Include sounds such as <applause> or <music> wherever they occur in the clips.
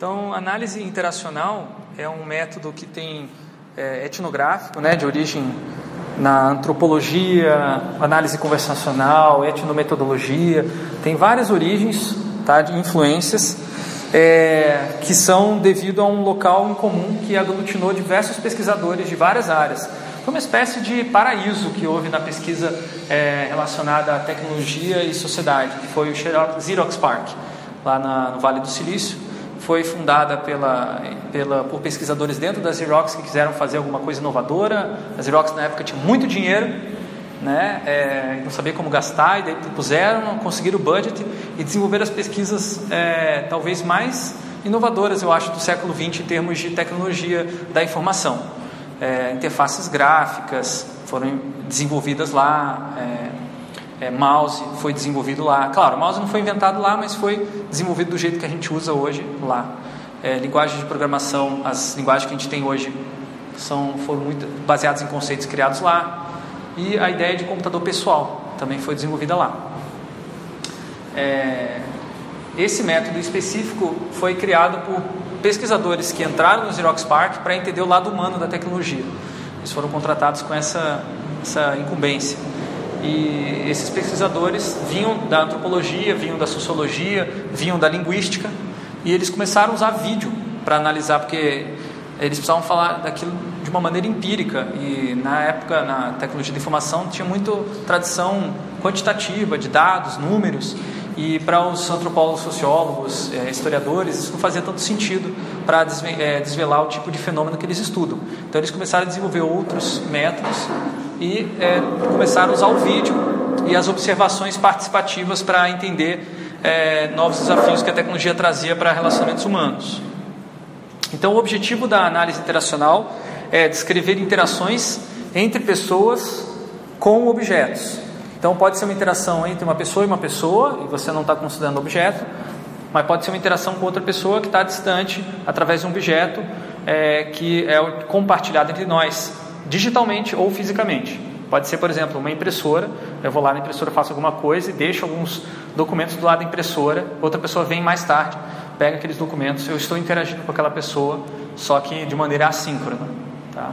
Então, análise interacional é um método que tem é, etnográfico, né, de origem na antropologia, análise conversacional, etnometodologia, tem várias origens, tá, de influências é, que são devido a um local em comum que aglutinou diversos pesquisadores de várias áreas. Foi uma espécie de paraíso que houve na pesquisa é, relacionada à tecnologia e sociedade, que foi o Xerox Park, lá na, no Vale do Silício. Foi fundada pela, pela, por pesquisadores dentro da Xerox que quiseram fazer alguma coisa inovadora. A Xerox na época tinha muito dinheiro, né, é, não sabia como gastar, e daí puseram, conseguiram o budget e desenvolveram as pesquisas é, talvez mais inovadoras, eu acho, do século XX em termos de tecnologia da informação é, interfaces gráficas foram desenvolvidas lá, é, mouse foi desenvolvido lá. Claro, o mouse não foi inventado lá, mas foi desenvolvido do jeito que a gente usa hoje lá. É, linguagem de programação, as linguagens que a gente tem hoje são, foram muito baseadas em conceitos criados lá. E a ideia de computador pessoal também foi desenvolvida lá. É, esse método específico foi criado por pesquisadores que entraram no Xerox Park para entender o lado humano da tecnologia. Eles foram contratados com essa, essa incumbência. E esses pesquisadores vinham da antropologia, vinham da sociologia, vinham da linguística, e eles começaram a usar vídeo para analisar, porque eles precisavam falar daquilo de uma maneira empírica. E na época, na tecnologia de informação, tinha muito tradição quantitativa, de dados, números. E para os antropólogos, sociólogos, é, historiadores, isso não fazia tanto sentido para é, desvelar o tipo de fenômeno que eles estudam. Então eles começaram a desenvolver outros métodos e é, a usar o vídeo e as observações participativas para entender é, novos desafios que a tecnologia trazia para relacionamentos humanos. Então o objetivo da análise interacional é descrever interações entre pessoas com objetos. Então pode ser uma interação entre uma pessoa e uma pessoa, e você não está considerando objeto, mas pode ser uma interação com outra pessoa que está distante através de um objeto é, que é compartilhado entre nós, digitalmente ou fisicamente. Pode ser, por exemplo, uma impressora. Eu vou lá na impressora, faço alguma coisa e deixo alguns documentos do lado da impressora. Outra pessoa vem mais tarde, pega aqueles documentos. Eu estou interagindo com aquela pessoa, só que de maneira assíncrona. Tá?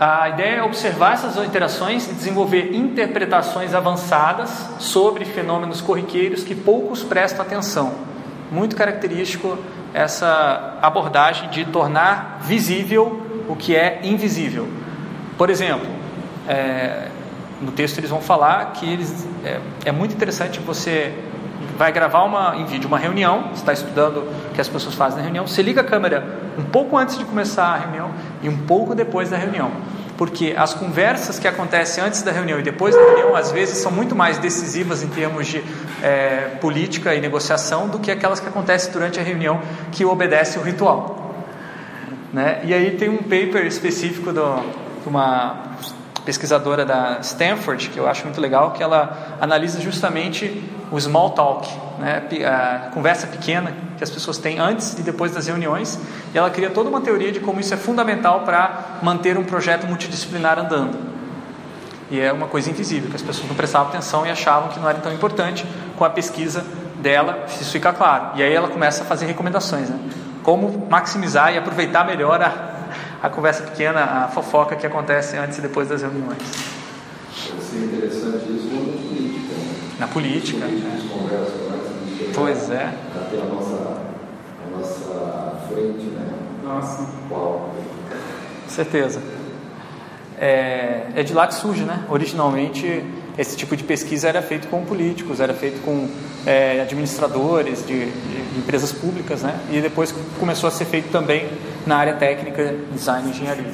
A ideia é observar essas interações e desenvolver interpretações avançadas sobre fenômenos corriqueiros que poucos prestam atenção. Muito característico essa abordagem de tornar visível o que é invisível. Por exemplo, é, no texto eles vão falar que eles, é, é muito interessante você vai gravar uma, em vídeo uma reunião, está estudando o que as pessoas fazem na reunião, você liga a câmera um pouco antes de começar a reunião e um pouco depois da reunião. Porque as conversas que acontecem antes da reunião e depois da reunião, às vezes, são muito mais decisivas em termos de é, política e negociação do que aquelas que acontecem durante a reunião que obedecem o ritual. Né? E aí tem um paper específico de uma pesquisadora da Stanford, que eu acho muito legal, que ela analisa justamente o small talk, né, a conversa pequena que as pessoas têm antes e depois das reuniões, e ela cria toda uma teoria de como isso é fundamental para manter um projeto multidisciplinar andando. E é uma coisa invisível, que as pessoas não prestavam atenção e achavam que não era tão importante, com a pesquisa dela, isso fica claro. E aí ela começa a fazer recomendações, né? Como maximizar e aproveitar melhor a, a conversa pequena, a fofoca que acontece antes e depois das reuniões. Ser interessante isso na política. Na política. Conversam antes Pois é. Até a nossa, a nossa frente, né? Nossa. Qual? Com certeza. É, é de lá que surge, né? Originalmente, esse tipo de pesquisa era feito com políticos, era feito com é, administradores de, de, empresas públicas, né? E depois começou a ser feito também na área técnica, design e engenharia.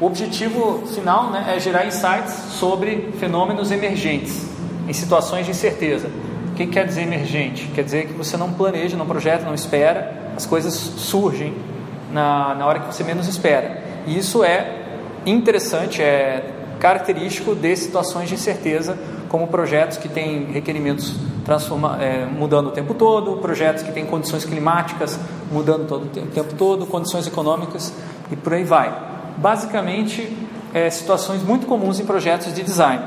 O objetivo final né, é gerar insights sobre fenômenos emergentes em situações de incerteza. O que quer dizer emergente? Quer dizer que você não planeja, não projeta, não espera, as coisas surgem na, na hora que você menos espera. E isso é interessante, é característico de situações de incerteza, como projetos que têm requerimentos é, mudando o tempo todo, projetos que têm condições climáticas mudando todo, o tempo todo, condições econômicas e por aí vai. Basicamente, é, situações muito comuns em projetos de design.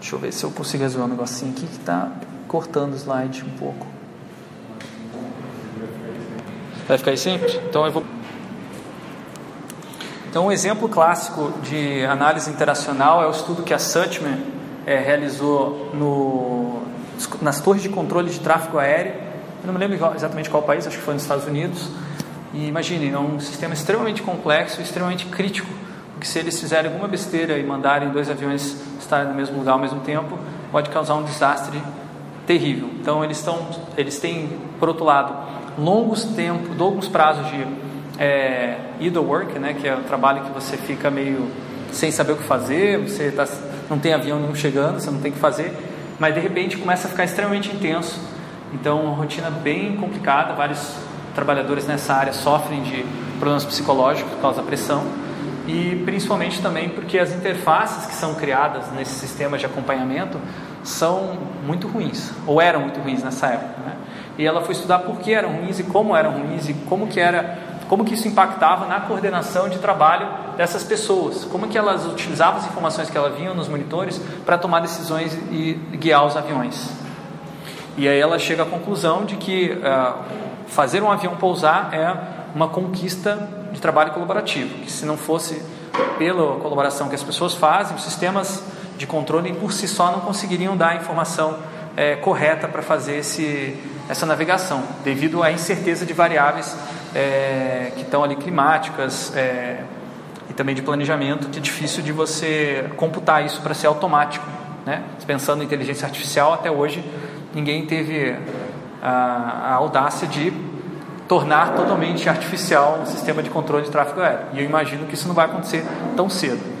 Deixa eu ver se eu consigo resolver um negocinho aqui que está cortando o slide um pouco. Vai ficar aí sempre? Então eu vou. Então, um exemplo clássico de análise interacional é o estudo que a Suchman é, realizou no, nas torres de controle de tráfego aéreo. Eu não me lembro exatamente qual país, acho que foi nos Estados Unidos. E imagine, é um sistema extremamente complexo, extremamente crítico, porque se eles fizerem alguma besteira e mandarem dois aviões estarem no mesmo lugar ao mesmo tempo, pode causar um desastre terrível. Então eles estão, eles têm, por outro lado, longos tempos, longos prazos de é, idle work, né, que é o trabalho que você fica meio sem saber o que fazer, você tá, não tem avião nenhum chegando, você não tem o que fazer, mas de repente começa a ficar extremamente intenso. Então, uma rotina bem complicada, vários trabalhadores nessa área sofrem de problemas psicológicos por causa da pressão e principalmente também porque as interfaces que são criadas nesse sistema de acompanhamento são muito ruins, ou eram muito ruins nessa época. Né? E ela foi estudar por que eram ruins e como eram ruins e como que era como que isso impactava na coordenação de trabalho dessas pessoas, como que elas utilizavam as informações que elas vinham nos monitores para tomar decisões e guiar os aviões. E aí ela chega à conclusão de que uh, fazer um avião pousar é uma conquista de trabalho colaborativo, que se não fosse pela colaboração que as pessoas fazem, os sistemas de controle por si só não conseguiriam dar a informação é, correta para fazer esse, essa navegação, devido à incerteza de variáveis é, que estão ali climáticas é, e também de planejamento, que é difícil de você computar isso para ser automático. Né? Pensando em inteligência artificial, até hoje ninguém teve a, a audácia de tornar totalmente artificial um sistema de controle de tráfego aéreo. E eu imagino que isso não vai acontecer tão cedo.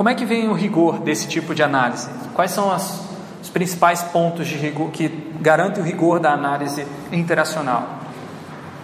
Como é que vem o rigor desse tipo de análise? Quais são as, os principais pontos de rigor que garantem o rigor da análise interacional?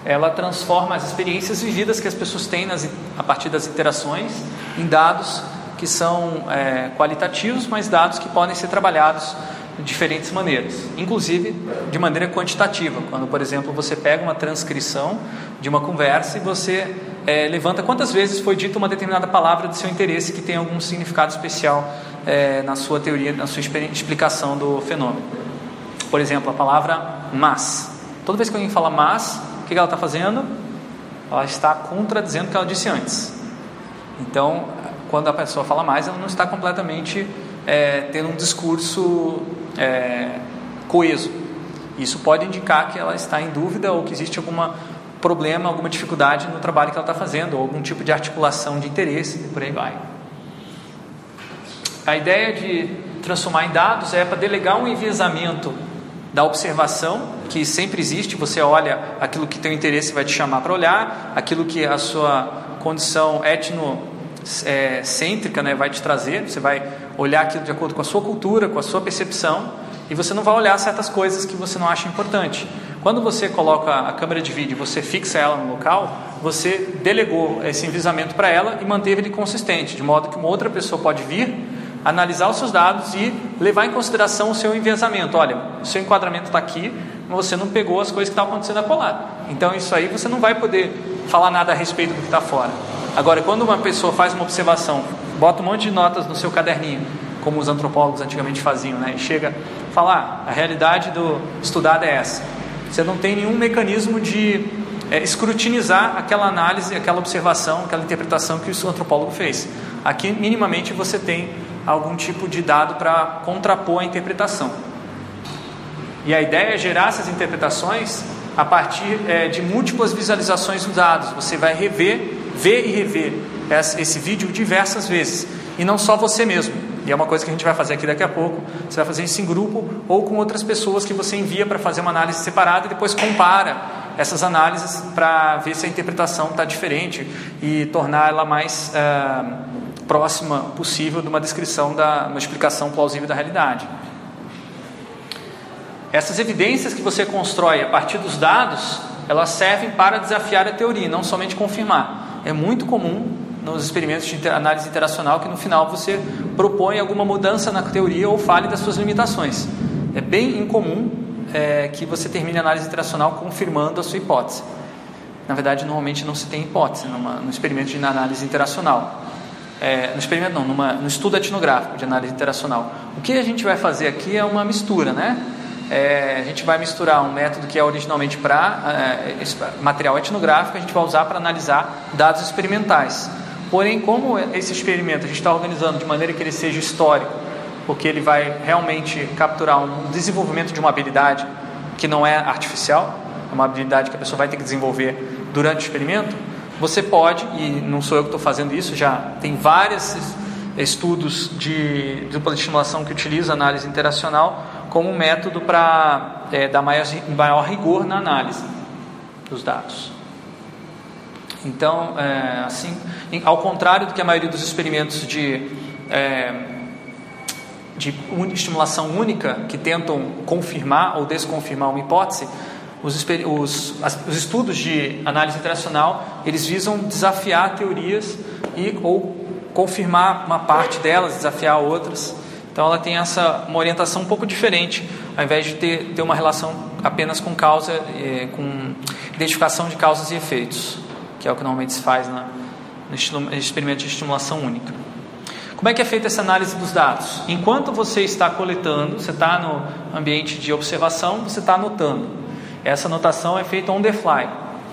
Ela transforma as experiências vividas que as pessoas têm nas, a partir das interações em dados que são é, qualitativos, mas dados que podem ser trabalhados de diferentes maneiras, inclusive de maneira quantitativa. Quando, por exemplo, você pega uma transcrição de uma conversa e você é, levanta quantas vezes foi dita uma determinada palavra de seu interesse que tem algum significado especial é, na sua teoria, na sua explicação do fenômeno. Por exemplo, a palavra mas. Toda vez que alguém fala mas, o que ela está fazendo? Ela está contradizendo o que ela disse antes. Então, quando a pessoa fala mais, ela não está completamente é, tendo um discurso é, coeso. Isso pode indicar que ela está em dúvida ou que existe algum problema, alguma dificuldade no trabalho que ela está fazendo, ou algum tipo de articulação de interesse e por aí vai. A ideia de transformar em dados é para delegar um enviesamento da observação, que sempre existe, você olha aquilo que tem interesse vai te chamar para olhar, aquilo que a sua condição etnocêntrica né, vai te trazer, você vai olhar aquilo de acordo com a sua cultura, com a sua percepção, e você não vai olhar certas coisas que você não acha importante. Quando você coloca a câmera de vídeo, você fixa ela no local, você delegou esse envisamento para ela e manteve ele consistente, de modo que uma outra pessoa pode vir, analisar os seus dados e levar em consideração o seu enviesamento. Olha, o seu enquadramento está aqui, mas você não pegou as coisas que estavam acontecendo acolá. Então isso aí você não vai poder falar nada a respeito do que está fora. Agora, quando uma pessoa faz uma observação, bota um monte de notas no seu caderninho, como os antropólogos antigamente faziam, né? E chega falar, ah, a realidade do estudado é essa. Você não tem nenhum mecanismo de é, escrutinizar aquela análise, aquela observação, aquela interpretação que o antropólogo fez. Aqui, minimamente, você tem algum tipo de dado para contrapor a interpretação. E a ideia é gerar essas interpretações a partir é, de múltiplas visualizações dos dados. Você vai rever, ver e rever esse vídeo diversas vezes, e não só você mesmo. E é uma coisa que a gente vai fazer aqui daqui a pouco. Você vai fazer isso em grupo ou com outras pessoas que você envia para fazer uma análise separada e depois compara essas análises para ver se a interpretação está diferente e tornar ela mais uh, próxima possível de uma descrição da uma explicação plausível da realidade. Essas evidências que você constrói a partir dos dados, elas servem para desafiar a teoria, não somente confirmar. É muito comum nos experimentos de análise interacional que no final você propõe alguma mudança na teoria ou fale das suas limitações. É bem incomum é, que você termine a análise interacional confirmando a sua hipótese. Na verdade, normalmente não se tem hipótese numa, no experimento de análise interacional. É, no experimento não, numa, no estudo etnográfico de análise interacional. O que a gente vai fazer aqui é uma mistura, né? É, a gente vai misturar um método que é originalmente para é, material etnográfico, a gente vai usar para analisar dados experimentais. Porém, como esse experimento a gente está organizando de maneira que ele seja histórico, porque ele vai realmente capturar um desenvolvimento de uma habilidade que não é artificial, é uma habilidade que a pessoa vai ter que desenvolver durante o experimento, você pode, e não sou eu que estou fazendo isso, já tem vários estudos de dupla estimulação que utilizam análise interacional como um método para é, dar maior, maior rigor na análise dos dados. Então, é, assim, ao contrário do que a maioria dos experimentos de, é, de estimulação única, que tentam confirmar ou desconfirmar uma hipótese, os, os, os, estudos de análise interacional eles visam desafiar teorias e ou confirmar uma parte delas, desafiar outras. Então ela tem essa uma orientação um pouco diferente, ao invés de ter, ter uma relação apenas com causa, é, com identificação de causas e efeitos, que é o que normalmente se faz na, no experimento de estimulação única. Como é que é feita essa análise dos dados? Enquanto você está coletando, você está no ambiente de observação, você está anotando. Essa anotação é feita on the fly.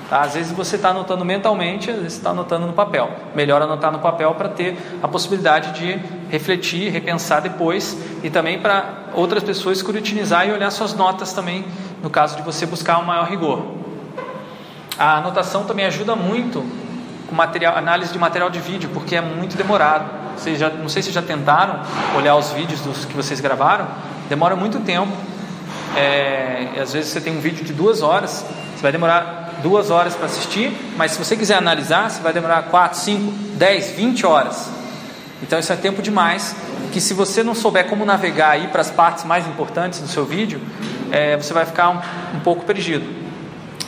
Tá? Às vezes você está anotando mentalmente, às vezes está anotando no papel. Melhor anotar no papel para ter a possibilidade de refletir, repensar depois e também para outras pessoas escrutinizar e olhar suas notas também, no caso de você buscar um maior rigor. A anotação também ajuda muito com material, análise de material de vídeo, porque é muito demorado. Vocês já, não sei se já tentaram olhar os vídeos dos que vocês gravaram, demora muito tempo é, às vezes você tem um vídeo de duas horas, você vai demorar duas horas para assistir, mas se você quiser analisar, você vai demorar 4, 5, 10, 20 horas. Então isso é tempo demais. Que se você não souber como navegar aí para as partes mais importantes do seu vídeo, é, você vai ficar um, um pouco perdido,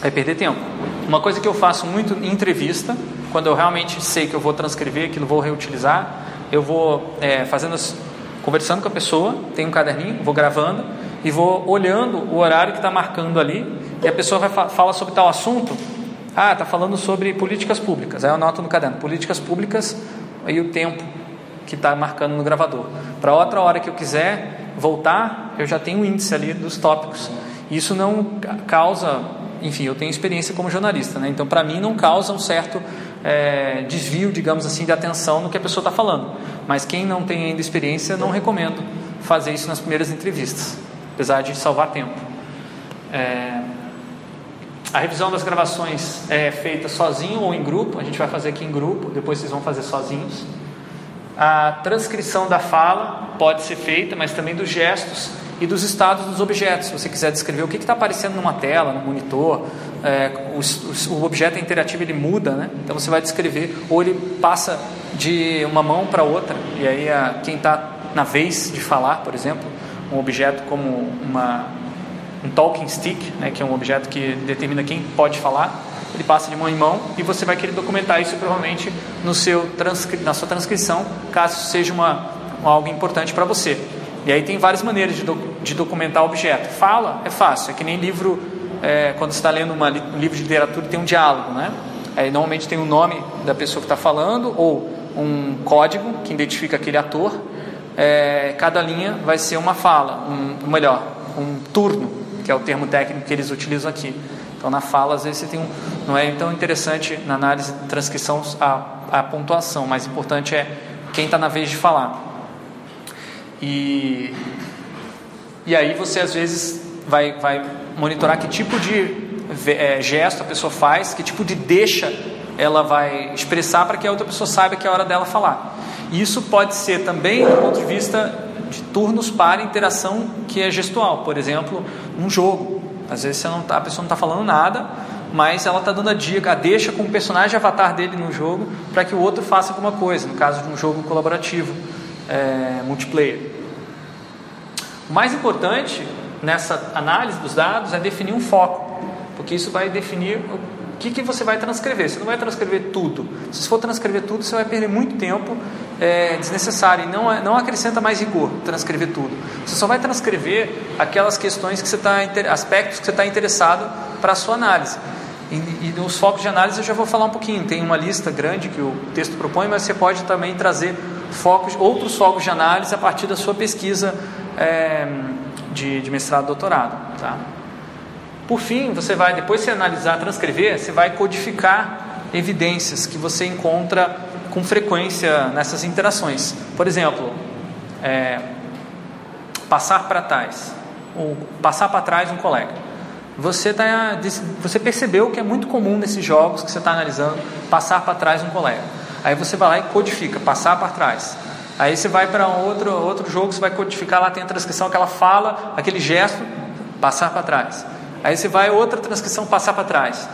vai perder tempo. Uma coisa que eu faço muito em entrevista, quando eu realmente sei que eu vou transcrever, que não vou reutilizar, eu vou é, fazendo, conversando com a pessoa, tenho um caderninho, vou gravando e vou olhando o horário que está marcando ali, e a pessoa vai fa fala sobre tal assunto. Ah, está falando sobre políticas públicas. Aí eu anoto no caderno, políticas públicas e o tempo que está marcando no gravador. Para outra hora que eu quiser voltar, eu já tenho um índice ali dos tópicos. Isso não causa, enfim, eu tenho experiência como jornalista, né? então para mim não causa um certo é, desvio, digamos assim, de atenção no que a pessoa está falando. Mas quem não tem ainda experiência, não recomendo fazer isso nas primeiras entrevistas apesar de salvar tempo. É, a revisão das gravações é feita sozinho ou em grupo, a gente vai fazer aqui em grupo, depois vocês vão fazer sozinhos. A transcrição da fala pode ser feita, mas também dos gestos e dos estados dos objetos. Se você quiser descrever o que está aparecendo numa tela, no monitor, é, o, o, objeto é interativo, ele muda, né? então você vai descrever, ou ele passa de uma mão para outra, e aí a, quem está na vez de falar, por exemplo, um objeto como uma, um talking stick, né, que é um objeto que determina quem pode falar, ele passa de mão em mão e você vai querer documentar isso provavelmente no seu na sua transcrição, caso seja uma, algo importante para você. E aí tem várias maneiras de, do, de documentar objeto. Fala é fácil, é que nem livro, é, quando você está lendo uma, um livro de literatura tem um diálogo, né? Aí normalmente tem o nome da pessoa que está falando ou um código que identifica aquele ator é, cada linha vai ser uma fala, um, melhor, um turno, que é o termo técnico que eles utilizam aqui. Então, na fala, às vezes você tem um. Não é tão interessante na análise de transcrição a, a pontuação, mais importante é quem está na vez de falar. E, e aí você, às vezes, vai, vai monitorar que tipo de é, gesto a pessoa faz, que tipo de deixa ela vai expressar para que a outra pessoa saiba que é a hora dela falar. Isso pode ser também do ponto de vista de turnos para interação que é gestual, por exemplo, um jogo. Às vezes não tá, a pessoa não está falando nada, mas ela está dando a dica, a deixa com o personagem avatar dele no jogo para que o outro faça alguma coisa, no caso de um jogo colaborativo, é, multiplayer. O mais importante nessa análise dos dados é definir um foco, porque isso vai definir o que, que você vai transcrever. Você não vai transcrever tudo. Se for transcrever tudo, você vai perder muito tempo é, desnecessário e não, não acrescenta mais rigor transcrever tudo. Você só vai transcrever aquelas questões que você está aspectos que você está interessado para a sua análise. E, e nos focos de análise eu já vou falar um pouquinho. Tem uma lista grande que o texto propõe, mas você pode também trazer focos, outros focos de análise a partir da sua pesquisa é, de, de mestrado, doutorado, tá? Por fim, você vai depois de analisar, transcrever, você vai codificar evidências que você encontra com frequência nessas interações. Por exemplo, é, passar para trás, ou passar para trás um colega. Você, tá, você percebeu que é muito comum nesses jogos que você está analisando passar para trás um colega. Aí você vai lá e codifica, passar para trás. Aí você vai para outro, outro jogo, você vai codificar lá, tem a transcrição, aquela fala, aquele gesto, passar para trás. Aí você vai outra transcrição, passar para trás.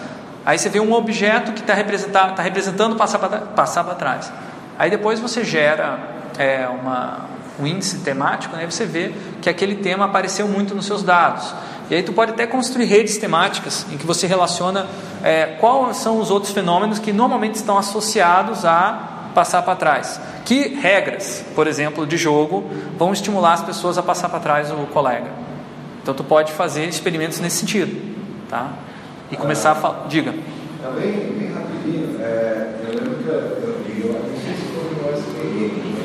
Aí você vê um objeto que está representando, tá representando passar para trás. Aí depois você gera é, uma, um índice temático, né? você vê que aquele tema apareceu muito nos seus dados. E aí tu pode até construir redes temáticas em que você relaciona é, quais são os outros fenômenos que normalmente estão associados a passar para trás. Que regras, por exemplo, de jogo vão estimular as pessoas a passar para trás o colega? Então tu pode fazer experimentos nesse sentido, tá? E começar a falar. Diga. É bem, bem rapidinho. É, eu lembro que eu, eu, eu não sei se foi nós que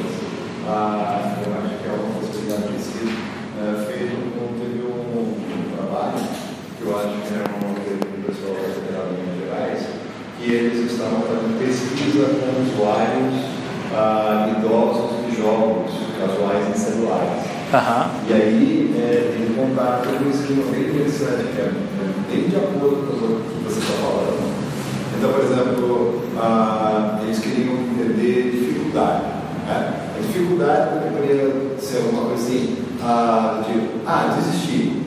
mas ah, eu acho que é uma possibilidade precisa. É, fez um, teve um, trabalho que eu acho que é uma coisa que o pessoal da Federal de Minas Gerais, que eles estavam fazendo pesquisa com usuários ah, idosos de jogos casuais em celulares. Uhum. E aí é, montaram todo um esquema bem interessante, que é, é bem de acordo com o que você está falando. Então, por exemplo, ah, eles queriam entender dificuldade. Né? A dificuldade poderia ser alguma coisa assim, ah, de, ah, desistir.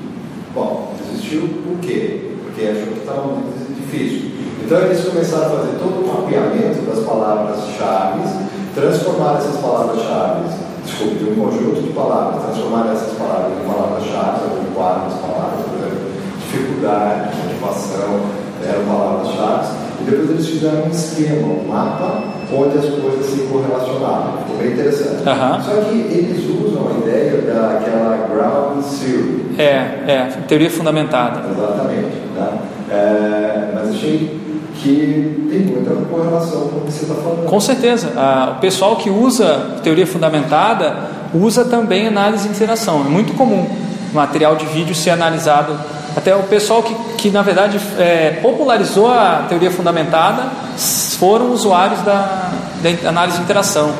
Bom, desistiu por quê? Porque achou que estava muito difícil. Então eles começaram a fazer todo o mapeamento das palavras-chave, transformar essas palavras-chave desculpe, de um conjunto de palavras, transformar essas palavras em palavras-chave, ou em quadros palavras, dificuldade, motivação, eram palavras-chave, e depois eles fizeram um esquema, um mapa, onde as coisas se correlacionavam. Ficou bem interessante. Uhum. Só que eles usam a ideia daquela ground theory. É, é, teoria fundamentada. Exatamente. Tá? É, mas achei que tem muita correlação com o que você está falando. Com certeza. Ah, o pessoal que usa teoria fundamentada usa também análise de interação. É muito comum material de vídeo ser analisado. Até o pessoal que, que na verdade, é, popularizou a teoria fundamentada foram usuários da, da análise de interação.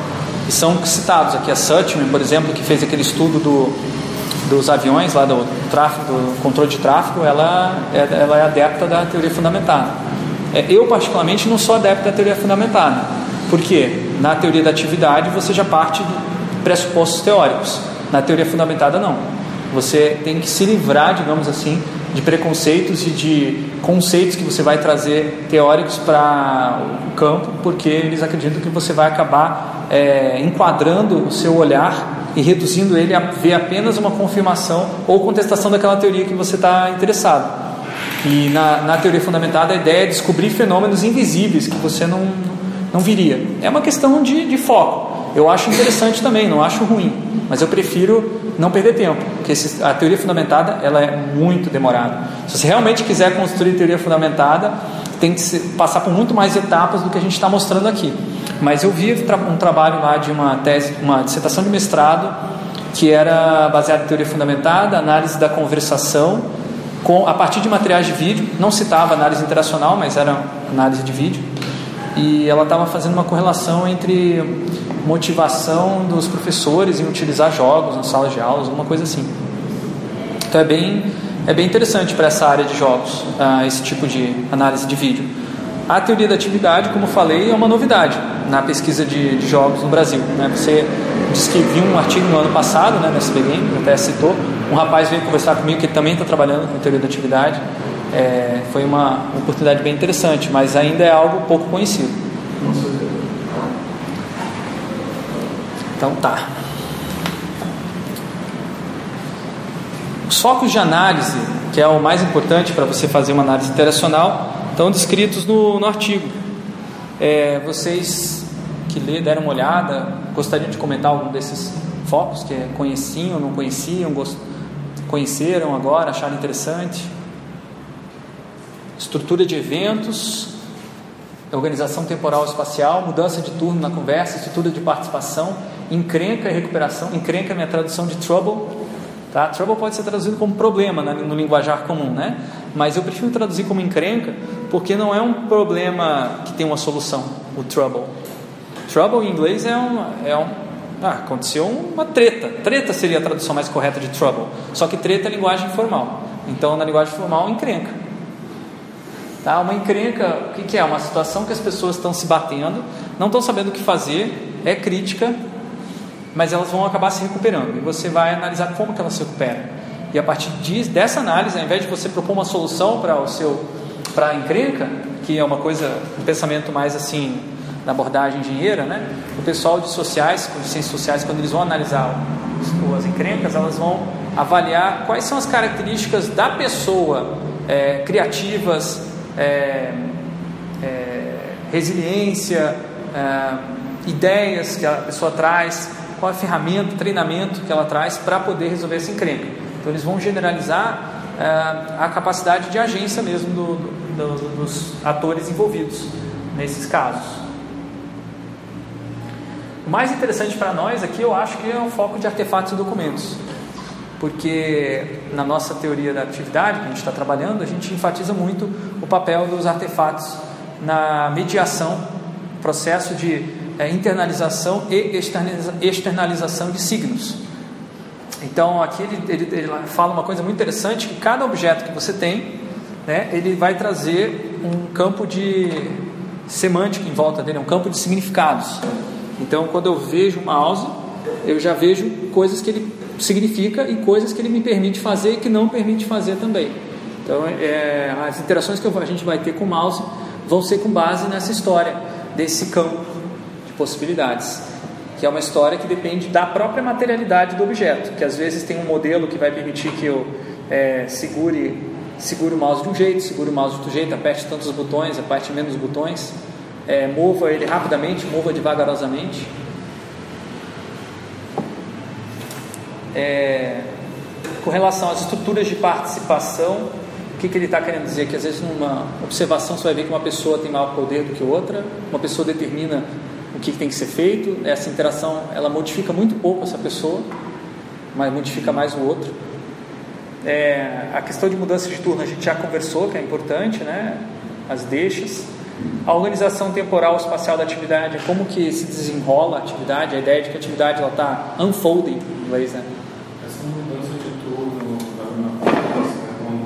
E são citados aqui a Sutton, por exemplo, que fez aquele estudo do, dos aviões, lá do, tráfego, do controle de tráfego, ela, é, ela é adepta da teoria fundamentada. É, eu, particularmente, não sou adepto da teoria fundamentada, porque na teoria da atividade você já parte de pressupostos teóricos, na teoria fundamentada, não. Você tem que se livrar, digamos assim, de preconceitos e de conceitos que você vai trazer teóricos para o campo, porque eles acreditam que você vai acabar é, enquadrando o seu olhar e reduzindo ele a ver apenas uma confirmação ou contestação daquela teoria que você está interessado. E na, na teoria fundamentada a ideia é descobrir fenômenos invisíveis que você não, não viria. É uma questão de, de foco. Eu acho interessante também, não acho ruim, mas eu prefiro não perder tempo, porque a teoria fundamentada ela é muito demorada. Se você realmente quiser construir teoria fundamentada, tem que passar por muito mais etapas do que a gente está mostrando aqui. Mas eu vi um trabalho lá de uma tese, uma dissertação de mestrado que era baseada em teoria fundamentada, análise da conversação com, a partir de materiais de vídeo, não citava análise interacional, mas era análise de vídeo, e ela estava fazendo uma correlação entre motivação dos professores em utilizar jogos nas salas de aulas, alguma coisa assim. Então é bem, é bem interessante para essa área de jogos, uh, esse tipo de análise de vídeo. A teoria da atividade, como falei, é uma novidade na pesquisa de, de jogos no Brasil. Né? Você disse que viu um artigo no ano passado, né, no SBGame, até citou, um rapaz veio conversar comigo que também está trabalhando com teoria da atividade. É, foi uma oportunidade bem interessante, mas ainda é algo pouco conhecido. Então tá. Os focos de análise, que é o mais importante para você fazer uma análise interacional, estão descritos no, no artigo. É, vocês que lê, deram uma olhada, gostariam de comentar algum desses focos que conheciam, não conheciam, gost conheceram agora, acharam interessante? estrutura de eventos, organização temporal espacial, mudança de turno na conversa, estrutura de participação, encrenca e recuperação. Encrenca é minha tradução de trouble. Tá? Trouble pode ser traduzido como problema né, no linguajar comum, né? mas eu prefiro traduzir como encrenca porque não é um problema que tem uma solução, o trouble. Trouble em inglês é um, é um ah, aconteceu uma treta. Treta seria a tradução mais correta de trouble. Só que treta é linguagem formal. Então, na linguagem formal, encrenca. Tá? Uma encrenca, o que, que é? Uma situação que as pessoas estão se batendo, não estão sabendo o que fazer, é crítica, mas elas vão acabar se recuperando. E você vai analisar como que elas se recuperam. E a partir de, dessa análise, ao invés de você propor uma solução para o seu para a encrenca, que é uma coisa, um pensamento mais assim na abordagem engenheira, né? O pessoal de sociais, de ciências sociais, quando eles vão analisar as encrencas, elas vão avaliar quais são as características da pessoa é, criativas, é, é, resiliência, é, ideias que a pessoa traz, qual a ferramenta, treinamento que ela traz para poder resolver essa encrenca. Então eles vão generalizar é, a capacidade de agência mesmo do, do, do, dos atores envolvidos nesses casos. O mais interessante para nós aqui, eu acho que é o foco de artefatos e documentos, porque na nossa teoria da atividade que a gente está trabalhando, a gente enfatiza muito o papel dos artefatos na mediação, processo de é, internalização e externalização de signos. Então aqui ele, ele, ele, fala uma coisa muito interessante que cada objeto que você tem, né, ele vai trazer um campo de semântica em volta dele, um campo de significados. Então, quando eu vejo o mouse, eu já vejo coisas que ele significa e coisas que ele me permite fazer e que não permite fazer também. Então, é, as interações que a gente vai ter com o mouse vão ser com base nessa história, desse campo possibilidades, que é uma história que depende da própria materialidade do objeto, que às vezes tem um modelo que vai permitir que eu é, segure, segure o mouse de um jeito, segure o mouse de outro jeito, aperte tantos botões, aperte menos botões é, mova ele rapidamente, mova devagarosamente. É, com relação às estruturas de participação, o que, que ele está querendo dizer? Que às vezes numa observação você vai ver que uma pessoa tem maior poder do que outra, uma pessoa determina o que, tem que ser feito, essa interação ela modifica muito pouco essa pessoa, mas modifica mais o outro. É, a questão de mudança de turno a gente já conversou, que é importante, né? as deixas. A organização temporal espacial da atividade é como que se desenrola a atividade, a ideia de que a atividade está unfolding em inglês, né? Essa mudança de turno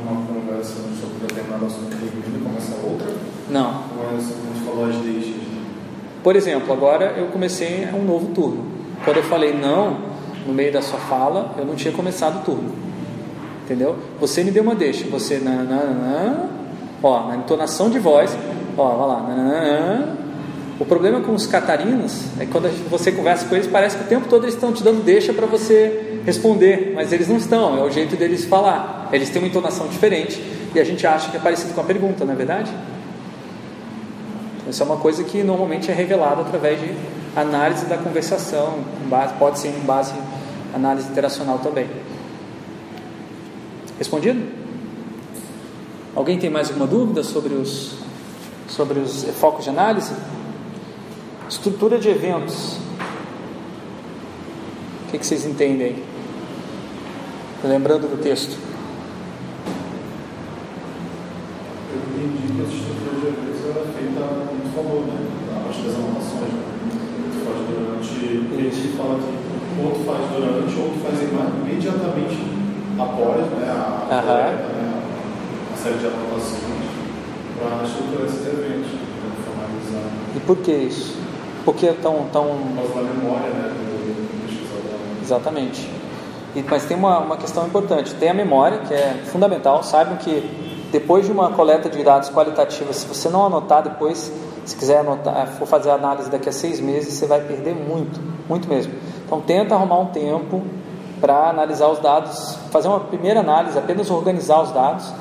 uma conversa sobre determinado assunto e começa outra? Não. Ou é assim, como falou as deixas? Por exemplo, agora eu comecei um novo turno. Quando eu falei não, no meio da sua fala, eu não tinha começado o turno. Entendeu? Você me deu uma deixa, você na, na, na, ó, na entonação de voz, Ó, vai lá. O problema com os catarinos é que quando você conversa com eles, parece que o tempo todo eles estão te dando deixa para você responder, mas eles não estão, é o jeito deles falar. Eles têm uma entonação diferente e a gente acha que é parecido com a pergunta, não é verdade? Isso é uma coisa que normalmente é revelada através de análise da conversação, pode ser em base análise interacional também. Respondido? Alguém tem mais alguma dúvida sobre os sobre os focos de análise. Estrutura de eventos. O que, que vocês entendem? Lembrando do texto. Eu entendi que essa estrutura de eventos como tu falou, né? A parte das anotações. Tu faz durante. Ele fala que ou tu faz durante, ou tu faz imediatamente após né, a, a, né, a série de anotações para estruturar esses eventos, para formalizar. E por que isso? Por que é tão. tão... Por causa da memória né, do pesquisador. Exatamente. E, mas tem uma, uma questão importante: tem a memória, que é fundamental. Saibam que depois de uma coleta de dados qualitativa, se você não anotar depois, se quiser anotar, for fazer a análise daqui a seis meses, você vai perder muito, muito mesmo. Então tenta arrumar um tempo para analisar os dados, fazer uma primeira análise, apenas organizar os dados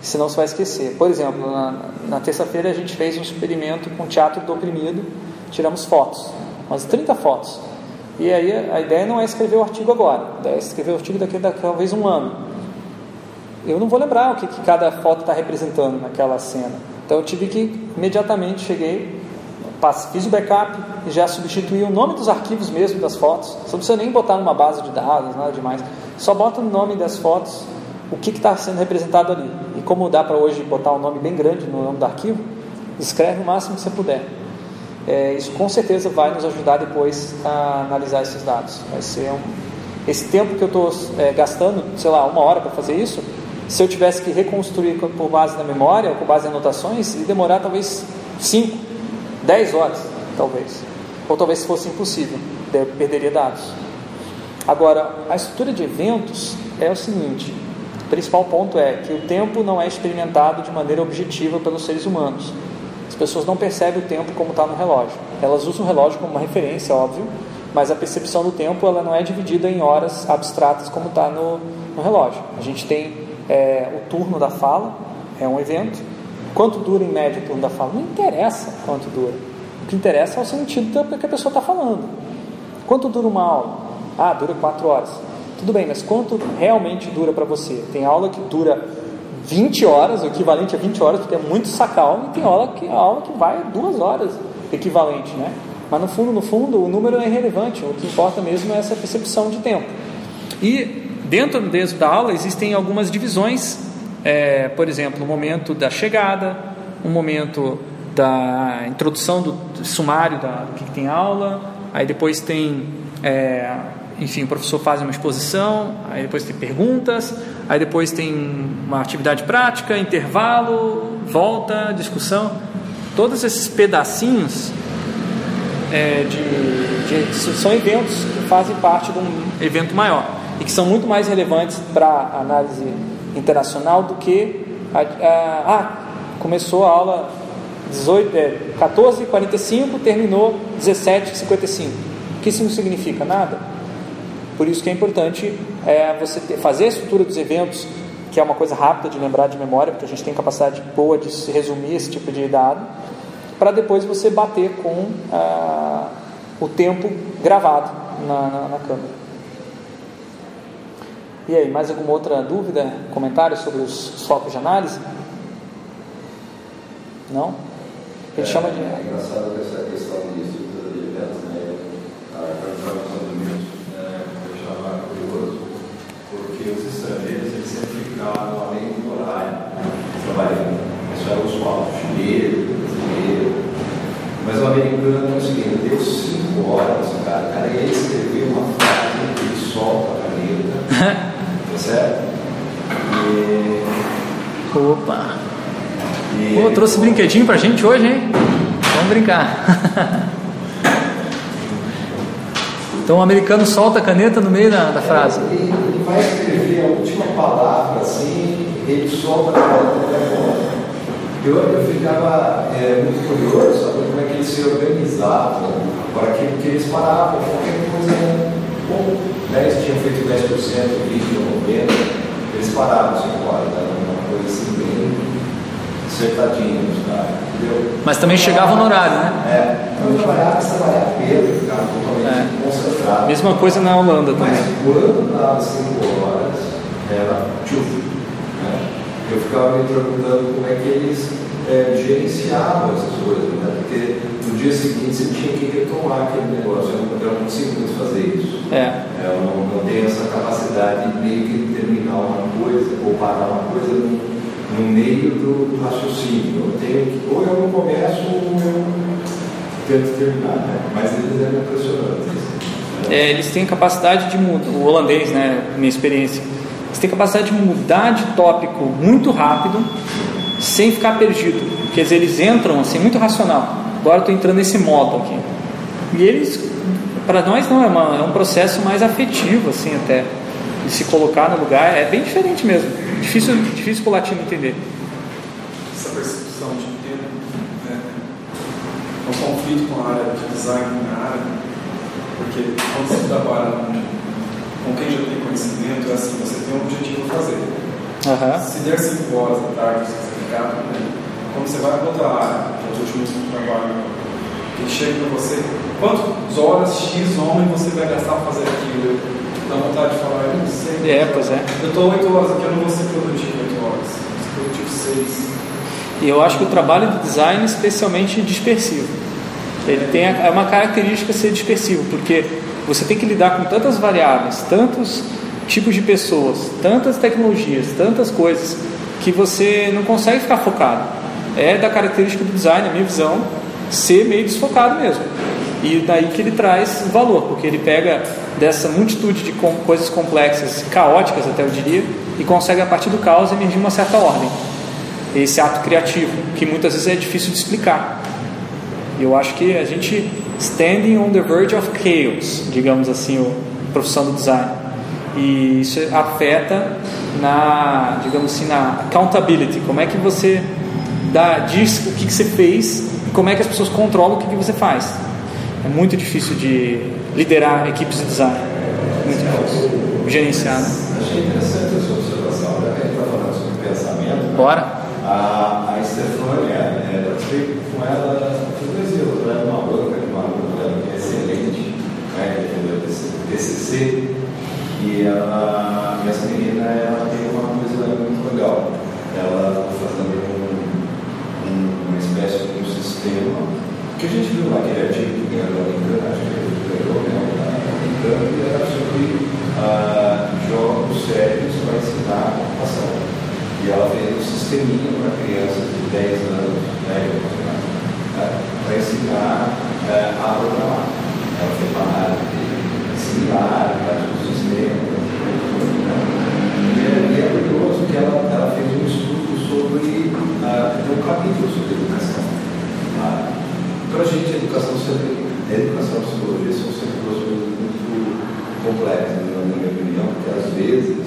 senão você vai esquecer. Por exemplo, na, na terça-feira a gente fez um experimento com teatro do oprimido, tiramos fotos, umas 30 fotos. E aí a ideia não é escrever o artigo agora, a ideia é escrever o artigo daqui a talvez um ano. Eu não vou lembrar o que, que cada foto está representando naquela cena. Então eu tive que imediatamente cheguei, fiz o backup e já substituí o nome dos arquivos mesmo das fotos. Você não precisa nem botar numa base de dados, nada demais. Só bota o nome das fotos, o que está sendo representado ali. E como dá para hoje botar um nome bem grande no nome do arquivo, escreve o máximo que você puder. É, isso com certeza vai nos ajudar depois a analisar esses dados. Vai ser um, esse tempo que eu estou é, gastando, sei lá, uma hora para fazer isso, se eu tivesse que reconstruir por base na memória ou por base em anotações, ia demorar talvez 5, 10 horas, talvez. Ou talvez se fosse impossível, eu perderia dados. Agora, a estrutura de eventos é o seguinte: o principal ponto é que o tempo não é experimentado de maneira objetiva pelos seres humanos. As pessoas não percebem o tempo como está no relógio. Elas usam o relógio como uma referência, óbvio, mas a percepção do tempo ela não é dividida em horas abstratas como está no, no relógio. A gente tem é, o turno da fala, é um evento. Quanto dura em média o turno da fala? Não interessa quanto dura. O que interessa é o sentido do que a pessoa está falando. Quanto dura uma aula? Ah, dura quatro horas. Tudo bem, mas quanto realmente dura para você? Tem aula que dura 20 horas, o equivalente a 20 horas, porque é muito sacal, e tem aula que, aula que vai duas horas, equivalente, né? Mas no fundo, no fundo, o número é irrelevante. O que importa mesmo é essa percepção de tempo. E Dentro, dentro da aula existem algumas divisões, é, por exemplo, o momento da chegada, o momento da introdução do, do sumário da, do que, que, tem aula, aí depois tem, é, enfim, o professor faz uma exposição, aí depois tem perguntas, aí depois tem uma atividade prática, intervalo, volta, discussão. Todos esses pedacinhos é, de, de, são eventos que fazem parte de um evento maior e que são muito mais relevantes para a análise internacional do que a, a, ah, começou a aula 18, é, 14h45, terminou 17h55. O que isso não significa? Nada. Por isso que é importante é, você ter, fazer a estrutura dos eventos, que é uma coisa rápida de lembrar de memória, porque a gente tem capacidade boa de se resumir esse tipo de dado, para depois você bater com ah, o tempo gravado na, na, na câmera. E aí, mais alguma outra dúvida, comentário sobre os, os focos de análise? Não? Ele é, chama de. É engraçado essa questão de estrutura de eventos, né? A programação de eventos, né? eu achava curioso, porque os estrangeiros eles sempre ficavam além do horário trabalhando. Isso era usual, chinês, brasileiro. Mas o americano é o seguinte: deu cinco horas, cara, cara ia escrever uma frase, ele solta a caneta. <laughs> certo? E... Opa! E... Pô, trouxe brinquedinho pra gente hoje, hein? Vamos brincar. <laughs> então o americano solta a caneta no meio da, da frase. Ele, ele vai escrever a última palavra assim, ele solta a caneta. Eu, eu ficava é, muito curioso saber como é que eles se organizavam para aquilo que eles paravam, qualquer coisa bom, 10 tinham feito 10%, 20%, 90%, eles pararam 5 horas, era uma coisa assim bem acertadinha, tá? entendeu? Mas também chegavam no horário, né? É, então trabalhava, trabalhava mesmo, ficava totalmente é. concentrado. Mesma coisa na Holanda também. Mas quando estava 5 horas, era tchuf, né? Eu ficava me perguntando como é que eles é, gerenciavam essas coisas, né? Porque no dia seguinte você tinha que retomar aquele negócio. Eu não, eu não consigo muito fazer isso. É. é. eu não, não, tenho essa capacidade de meio que terminar uma coisa ou parar uma coisa no, no meio do, raciocínio. Eu tenho que, ou eu não começo ou eu tento terminar, né? Mas eles impressionante. Assim, né? É, eles têm capacidade de mudar, o holandês, né, minha experiência, eles têm capacidade de mudar de tópico muito rápido sem ficar perdido, porque eles entram assim muito racional. Agora estou entrando nesse modo aqui. E eles, para nós não é, uma, é um processo mais afetivo assim até de se colocar no lugar é bem diferente mesmo. Difícil, difícil para o latino entender. Essa percepção de tempo né, conflito com a área de design na área, porque quando você trabalha com quem já tem conhecimento, é assim, você tem um objetivo a fazer. Uhum. Se der 5 horas da tarde, né? quando você vai para outra área, que é os últimos trabalhos, que chega para você, quantas horas X homem você vai gastar para fazer aquilo? Dá vontade de falar, eu não sei. É, pois é. Eu estou 8 horas aqui, eu não vou ser produtivo 8 horas. Vou ser produtivo 6. E eu acho que o trabalho do design é especialmente dispersivo. Ele tem a- é uma característica ser dispersivo, porque você tem que lidar com tantas variáveis, tantos tipos de pessoas, tantas tecnologias, tantas coisas, que você não consegue ficar focado. É da característica do design, a minha visão, ser meio desfocado mesmo. E daí que ele traz valor, porque ele pega dessa multitude de coisas complexas, caóticas até eu diria, e consegue a partir do caos emergir uma certa ordem esse ato criativo, que muitas vezes é difícil de explicar. E eu acho que a gente standing on the verge of chaos, digamos assim, a profissão do design. E isso afeta na, digamos assim, na accountability. Como é que você dá, diz o que, que você fez e como é que as pessoas controlam o que, que você faz. É muito difícil de liderar equipes de design. Muito difícil. Gerenciar. né? Achei interessante a sua observação, já que a gente está falando sobre pensamento. Bora? A, a Stefânia, é, eu participei com ela por dois dias, ela era uma banca de uma aluna que é excelente, né, que defendeu o TCC, e ela, e essa menina ela tem uma coisa muito legal. Ela está fazendo um, um, uma espécie de um sistema que a gente viu naquele artigo que ganhou a Unicamp, acho que ele ganhou né, a Unicamp, e era sobre ah, jogos sérios para ensinar a computação. E ela fez um sisteminha para crianças de 10 anos, né, para ensinar eh, a programar. Ela fez uma área de similar, faz um sistema. né? E é, e é curioso que ela, ela fez um estudo sobre ah, um capítulo sobre educação. para a gente, a educação sempre, a educação e a psicologia são sempre duas coisas muito complexas, na minha opinião, porque às vezes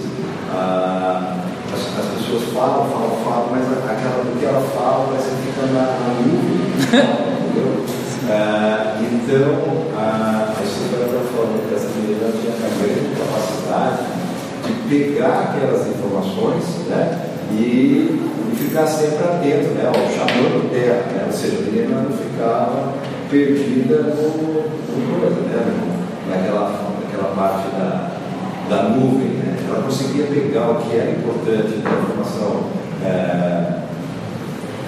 ah, as, as pessoas falam, falam, falam, mas a- aquela do que ela fala parece que fica na, na nuvem. entendeu? Ah, então, a, a história está falando que essa menina tinha a grande capacidade de pegar aquelas informações né, e, e ficar sempre atento, né, ó, chamando terra, né, ou seja, a menina não ficava perdida no, no coisa, né, no- naquela, naquela parte da, da nuvem. Né? Ela conseguia pegar o que era importante da informação, é,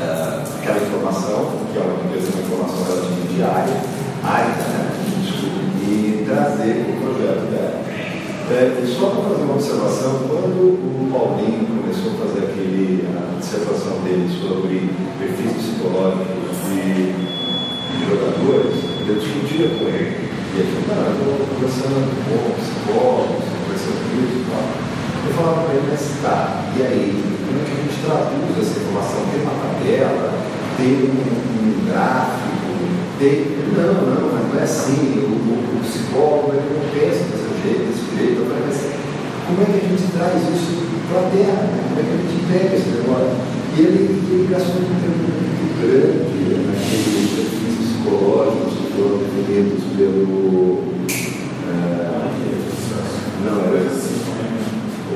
é, aquela informação, que é uma, coisa, uma informação relativamente diária, árida, né? e trazer para o projeto dela. É, e só para fazer uma observação, quando o Paulinho começou a fazer aquele, a dissertação dele sobre perfis psicológicos de, de jogadores, eu discutia com ele. E ele falou, não, eu estou conversando com psicólogos, conversando com e tal. Eu falava para ele, mas tá, e aí, como é que a gente traduz essa informação? Tem uma tabela, tem um, um gráfico, tem. Não, não, não é assim. O, o, o psicólogo ele não pensa desse jeito, desse jeito. Eu falei, mas como é que a gente traz isso para a terra? né? Como é que a gente pega esse negócio? E ele, ele gastou um tempo muito grande naqueles perfis psicológicos que foram definidos pelo. eh, não, era assim. O,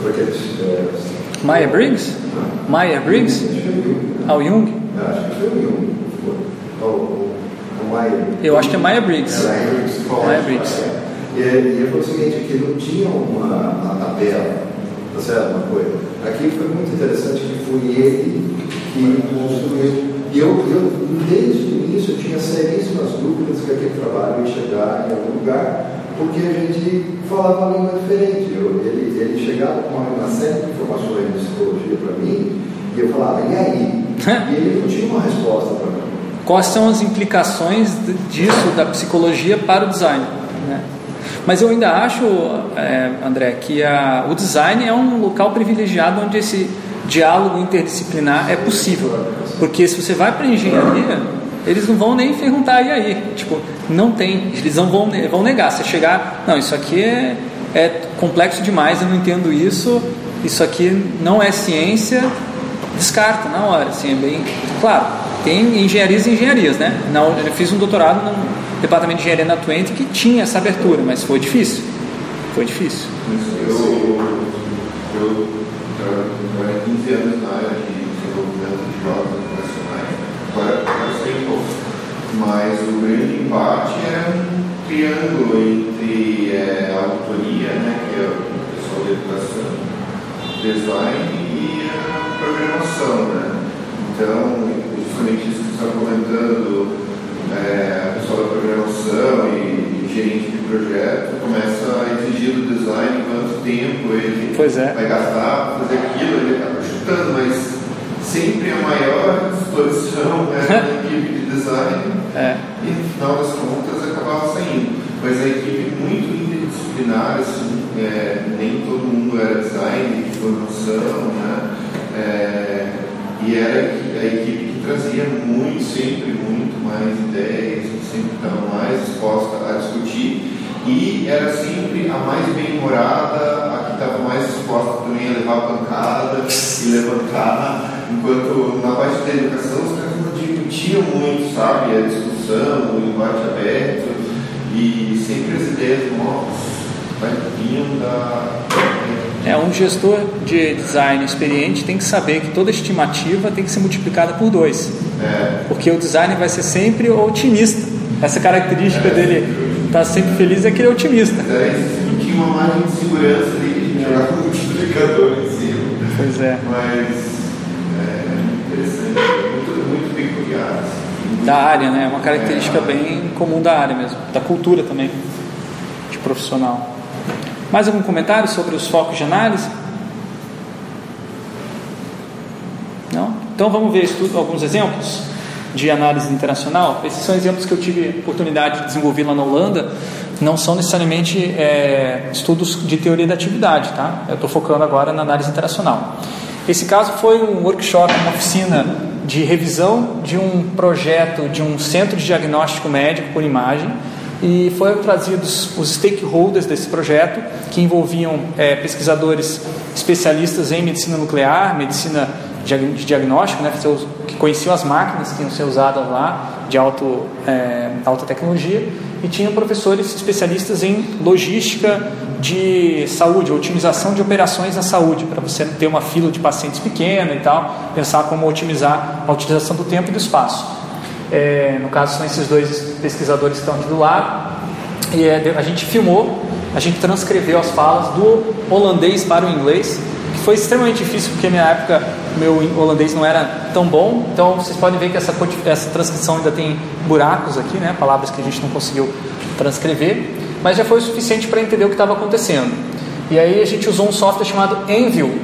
por aqueles. eh, Maya Briggs? Maya Briggs? Ao Jung? Eu acho que é Maya Briggs. Maya Briggs. E, e ele falou o seguinte, que não tinha uma, uma tabela, tá certo? Uma coisa. Aqui foi muito interessante que foi ele que construiu. E eu, eu, desde o início, eu tinha seríssimas dúvidas que aquele trabalho ia chegar em algum lugar, porque a gente falava uma língua diferente. Eu, ele, ele chegava com uma, série de informações de psicologia para mim, e eu falava, e aí? e ele não tinha uma resposta para mim. Quais são as implicações disso da psicologia para o design? né? Mas eu ainda acho, é, André, que a, o design é um local privilegiado onde esse diálogo interdisciplinar é possível. Porque se você vai para engenharia, eles não vão nem perguntar e aí. Tipo, não tem. Eles não vão, vão negar. Você chegar, não, isso aqui é, é complexo demais, eu não entendo isso, isso aqui não é ciência, descarta na hora. Assim, é bem. Claro, tem engenharias e engenharias, né? Eu fiz um doutorado no departamento de engenharia na Twente que tinha essa abertura, mas foi difícil. Foi difícil. Eu, eu trabalhei 15 anos na área de desenvolvimento de jogos internacionais, agora eu sei pouco. Mas o grande embate é triângulo entre é, a autoria, né, que é o pessoal da educação, design e a programação. Né? Então, justamente isso que você está comentando, é, a pessoa da programação e, e gerente de projeto começa a exigir do design quanto tempo ele é. vai gastar para fazer aquilo, ele acaba chutando, mas sempre a maior disposição é a <laughs> equipe de design é. e no final das contas acabava saindo. Mas a equipe muito interdisciplinar, assim, é, nem todo mundo era design de formação, né? É, e era a equipe que trazia muito, sempre muito mais ideias, sempre estava mais disposta a discutir e era sempre a mais bem-humorada, a que estava mais disposta também a levar pancada e levantar Enquanto na parte da educação os caras discutiam muito, sabe? A discussão, o embate aberto e sempre as ideias novas vinham da. É, um gestor de design experiente tem que saber que toda estimativa tem que ser multiplicada por dois. É. Porque o design vai ser sempre otimista. Essa característica é, dele estar tá sempre feliz é que ele é otimista. É, tinha uma margem de segurança ali de jogar com o multiplicador em cima. Pois é. Mas muito, muito peculiar. Assim, da área, né? É uma característica bem comum da área mesmo, da cultura também, de profissional. Mais algum comentário sobre os focos de análise? Não? Então vamos ver estudo, alguns exemplos de análise internacional. Esses são exemplos que eu tive oportunidade de desenvolver lá na Holanda. Não são necessariamente é, estudos de teoria da atividade, tá? Eu estou focando agora na análise internacional. Esse caso foi um workshop, uma oficina de revisão de um projeto de um centro de diagnóstico médico por imagem e foram trazidos os stakeholders desse projeto, que envolviam é, pesquisadores especialistas em medicina nuclear, medicina de diagnóstico, né, que conheciam as máquinas que iam ser usadas lá, de alto, é, alta tecnologia, e tinham professores especialistas em logística de saúde, otimização de operações na saúde, para você ter uma fila de pacientes pequena e tal, pensar como otimizar a utilização do tempo e do espaço. É, no caso, são esses dois pesquisadores que estão aqui do lado, e é, a gente filmou, a gente transcreveu as falas do holandês para o inglês, foi extremamente difícil, porque na época meu holandês não era tão bom, então vocês podem ver que essa, essa transcrição ainda tem buracos aqui, né, palavras que a gente não conseguiu transcrever, mas já foi o suficiente para entender o que estava acontecendo. E aí a gente usou um software chamado Envil,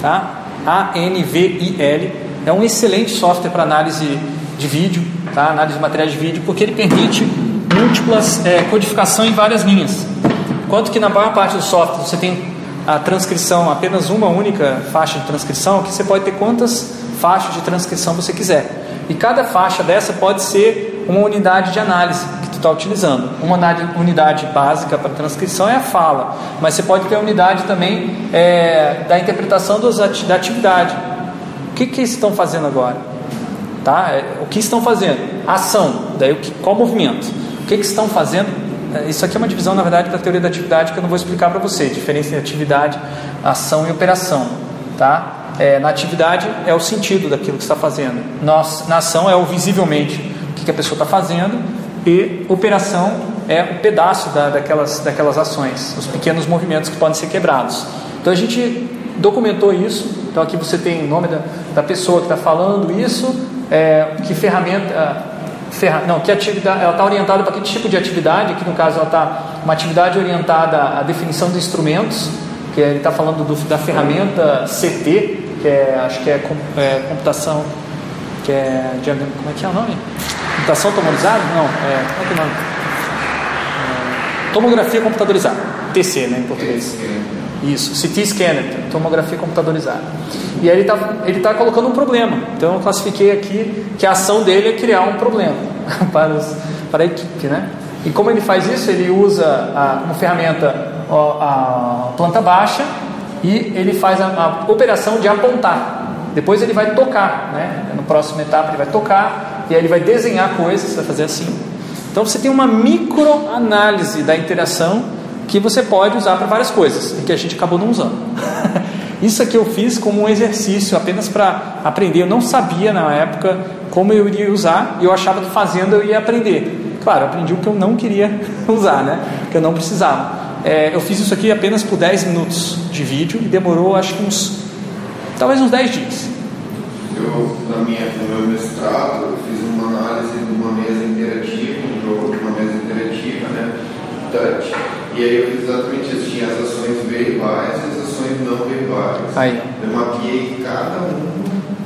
tá? A-N-V-I-L. É um excelente software para análise de vídeo, tá? análise de materiais de vídeo, porque ele permite múltiplas é, codificação em várias linhas. Enquanto que na maior parte do software você tem a transcrição, apenas uma única faixa de transcrição, que você pode ter quantas faixas de transcrição você quiser. E cada faixa dessa pode ser uma unidade de análise que tu está utilizando. Uma unidade básica para transcrição é a fala, mas você pode ter a unidade também é, da interpretação dos, da atividade. O que, que estão fazendo agora? Tá? É, o que estão fazendo? Ação. Daí o que, qual movimento? O que, que estão fazendo? É, isso aqui é uma divisão, na verdade, da teoria da atividade que eu não vou explicar para você. Diferença entre atividade, ação e operação. Tá? É, na atividade é o sentido daquilo que está fazendo. Nós, na ação é o visivelmente o que, a pessoa está fazendo e operação é o pedaço da, daquelas, daquelas ações, os pequenos movimentos que podem ser quebrados. Então a gente documentou isso. Então aqui você tem o nome da, da pessoa que está falando isso, é, que ferramenta, ferra, não, que atividade, ela está orientada para que tipo de atividade. Aqui no caso ela está uma atividade orientada à definição de instrumentos, que ele está falando do, da ferramenta CT, que é, acho que é, é computação, que é, como é que é o nome? Computação tomorizada? Não, é, como é que é o nome? É, tomografia computadorizada, TC, né, em português. Isso, CT scanner, tomografia computadorizada. E aí ele está ele tá colocando um problema. Então eu classifiquei aqui que a ação dele é criar um problema <laughs> para, os, para a equipe, né? E como ele faz isso? Ele usa a, como ferramenta a planta baixa e ele faz a, a operação de apontar. Depois ele vai tocar, né? No próximo etapa ele vai tocar e aí ele vai desenhar coisas, vai fazer assim. Então você tem uma microanálise da interação que você pode usar para várias coisas e que a gente acabou não usando. <laughs> Isso aqui eu fiz como um exercício apenas para aprender. Eu não sabia na época como eu iria usar e eu achava que fazendo eu ia aprender. Claro, aprendi o que eu não queria <laughs> usar, né? Porque eu não precisava. É, eu fiz isso aqui apenas por 10 minutos de vídeo e demorou acho que uns talvez uns 10 dias. Eu, na minha, no meu mestrado, eu fiz uma análise de uma mesa interativa, um jogo de uma mesa interativa, né? E aí eu fiz exatamente isso, tinha as ações verbais e as ações não verbais. Aí. Eu mapeei cada um,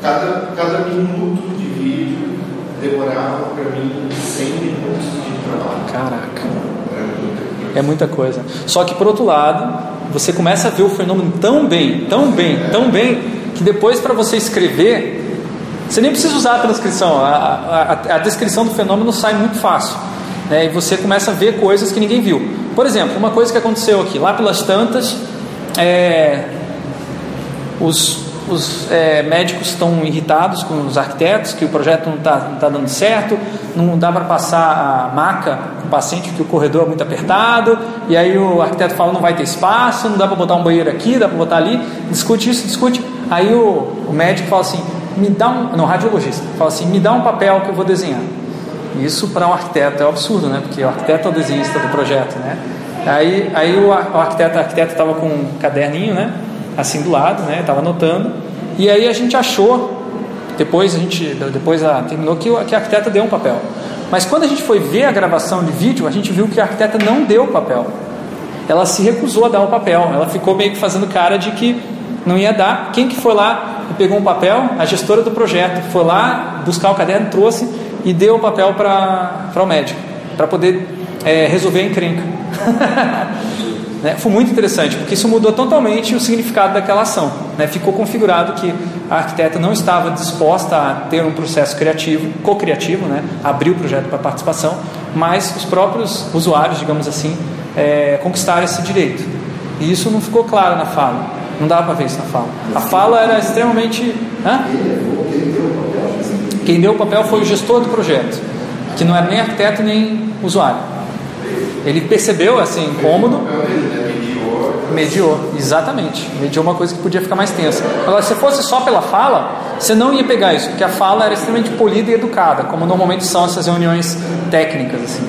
cada, cada minuto de vídeo demorava para mim 100 minutos de trabalho. Caraca. É muita coisa. Só que por outro lado, você começa a ver o fenômeno tão bem, tão bem, tão bem, que depois para você escrever, você nem precisa usar a transcrição, a, a, a descrição do fenômeno sai muito fácil. Né? E você começa a ver coisas que ninguém viu. Por exemplo, uma coisa que aconteceu aqui, lá pelas tantas, é, os, os é, médicos estão irritados com os arquitetos, que o projeto não está tá dando certo, não dá para passar a maca com o paciente, que o corredor é muito apertado, e aí o arquiteto fala não vai ter espaço, não dá para botar um banheiro aqui, dá para botar ali, discute isso, discute. Aí o, o médico fala assim, me dá um, não, radiologista, fala assim, me dá um papel que eu vou desenhar. Isso para um arquiteto é um absurdo, né? Porque o arquiteto é o desenhista do projeto, né? Aí, aí o, ar- o arquiteto, estava com um caderninho, né? Assim do lado, né? Estava anotando. E aí a gente achou, depois a gente, depois a, terminou que, que a arquiteta deu um papel. Mas quando a gente foi ver a gravação de vídeo, a gente viu que a arquiteta não deu o papel. Ela se recusou a dar o papel. Ela ficou meio que fazendo cara de que não ia dar. Quem que foi lá e pegou um papel? A gestora do projeto foi lá buscar o caderno, trouxe e deu o papel para o médico, para poder é, resolver a encrenca. <laughs> Né? Foi muito interessante, porque isso mudou totalmente o significado daquela ação. né? Ficou configurado que a arquiteta não estava disposta a ter um processo criativo, co-criativo, né? abrir o projeto para participação, mas os próprios usuários, digamos assim, é, conquistaram esse direito. E isso não ficou claro na fala. Não dava para ver isso na fala. A fala era extremamente. Hã? Quem deu o papel foi o gestor do projeto, que não era nem arquiteto nem usuário. Ele percebeu assim, incômodo, mediou, exatamente. Mediou uma coisa que podia ficar mais tensa. Agora, se fosse só pela fala, você não ia pegar isso, porque a fala era extremamente polida e educada, como normalmente são essas reuniões técnicas. Assim.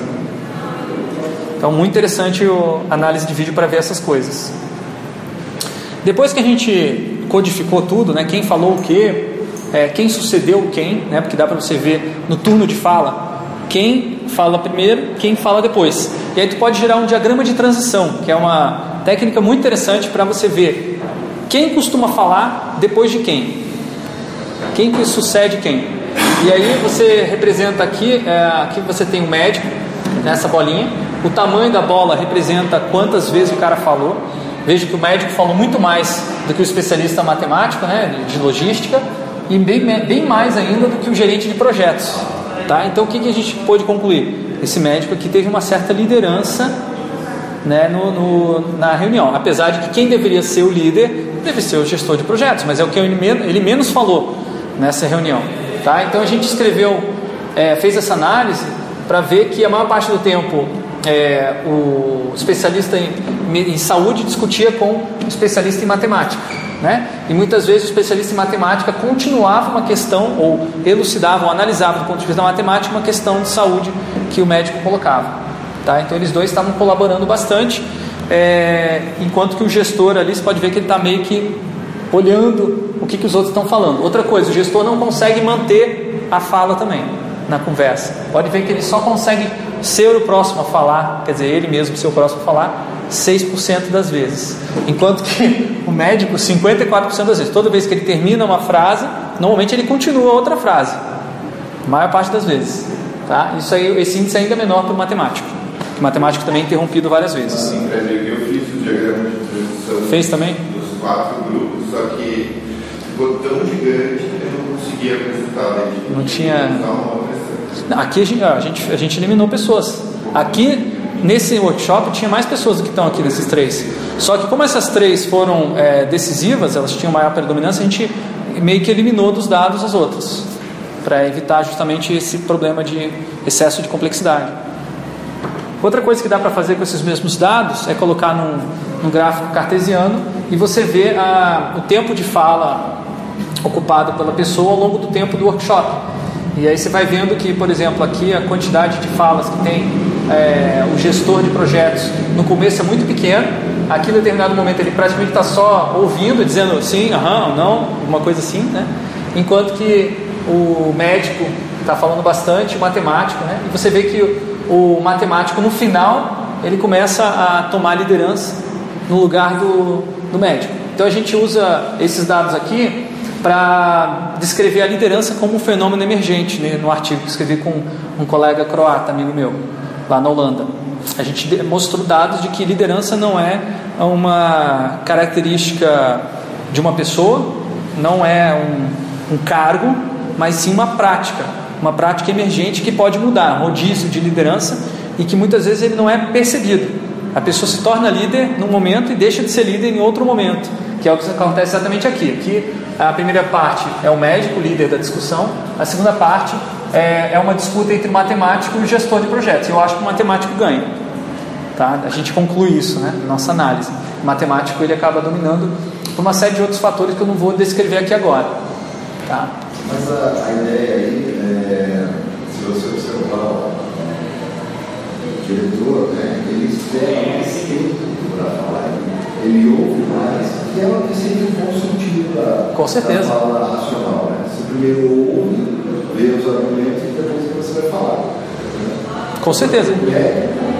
Então, muito interessante a análise de vídeo para ver essas coisas. Depois que a gente codificou tudo, né, quem falou o que, é, quem sucedeu quem, né, porque dá para você ver no turno de fala quem fala primeiro, quem fala depois. E aí tu pode gerar um diagrama de transição, que é uma técnica muito interessante para você ver quem costuma falar depois de quem, quem que sucede quem. E aí você representa aqui, é, aqui você tem um médico nessa bolinha, o tamanho da bola representa quantas vezes o cara falou. Veja que o médico falou muito mais do que o especialista matemático, né, de logística, e bem, bem mais ainda do que o gerente de projetos. Tá? Então o que, que a gente pôde concluir? Esse médico aqui teve uma certa liderança né, no, no, na reunião, apesar de que quem deveria ser o líder deve ser o gestor de projetos, mas é o que ele, men ele menos falou nessa reunião. Tá? Então a gente escreveu, é, fez essa análise para ver que a maior parte do tempo é, o especialista em, em, saúde discutia com o especialista em matemática. Né? E muitas vezes o especialista em matemática continuava uma questão, ou elucidava, ou analisava do ponto de vista da matemática, uma questão de saúde que o médico colocava. Tá? Então eles dois estavam colaborando bastante, é, enquanto que o gestor ali, você pode ver que ele está meio que olhando o que, que os outros estão falando. Outra coisa, o gestor não consegue manter a fala também na conversa. Pode ver que ele só consegue ser o próximo a falar, quer dizer, ele mesmo ser o próximo a falar, 6% das vezes. Enquanto que <laughs> o médico, 54% das vezes. Toda vez que ele termina uma frase, normalmente ele continua outra frase. A maior parte das vezes. Tá? Isso aí, esse índice ainda é menor para o matemático. O matemático também é interrompido várias vezes. Eu fiz o diagrama de transição Fez também? dos quatro grupos, só que ficou tão gigante não tinha. Aqui a gente, a gente, a gente eliminou pessoas. Aqui nesse workshop tinha mais pessoas do que estão aqui nesses três. Só que como essas três foram é, decisivas, elas tinham maior predominância, a gente meio que eliminou dos dados as outras, para evitar justamente esse problema de excesso de complexidade. Outra coisa que dá para fazer com esses mesmos dados é colocar num, num gráfico cartesiano e você vê a, o tempo de fala ocupado pela pessoa ao longo do tempo do workshop. E aí você vai vendo que, por exemplo, aqui a quantidade de falas que tem é, o gestor de projetos no começo é muito pequeno, aqui em determinado momento ele praticamente está só ouvindo, dizendo sim, aham, não, alguma coisa assim, né? enquanto que o médico está falando bastante, o matemático, né? e você vê que o, o matemático no final ele começa a tomar liderança no lugar do, do médico. Então a gente usa esses dados aqui para descrever a liderança como um fenômeno emergente, né, no artigo que escrevi com um colega croata, amigo meu, lá na Holanda. A gente mostrou dados de que liderança não é uma característica de uma pessoa, não é um, um cargo, mas sim uma prática, uma prática emergente que pode mudar, rodízio de liderança e que muitas vezes ele não é percebido. A pessoa se torna líder num momento e deixa de ser líder em outro momento, que é o que acontece exatamente aqui. Aqui a primeira parte é o médico, líder da discussão, a segunda parte é, é uma disputa entre matemático e gestor de projetos. Eu acho que o matemático ganha. Tá? A gente conclui isso né, nossa análise. O matemático ele acaba dominando por uma série de outros fatores que eu não vou descrever aqui agora. Tá? Mas a, a ideia aí, é, se você observar o diretor, né, espera mais tempo para falar. Ele ouve mais, que é uma sempre um bom sentido da, Com certeza. da fala racional. Né? Você primeiro ouve, vê os argumentos e depois você vai falar. Com certeza.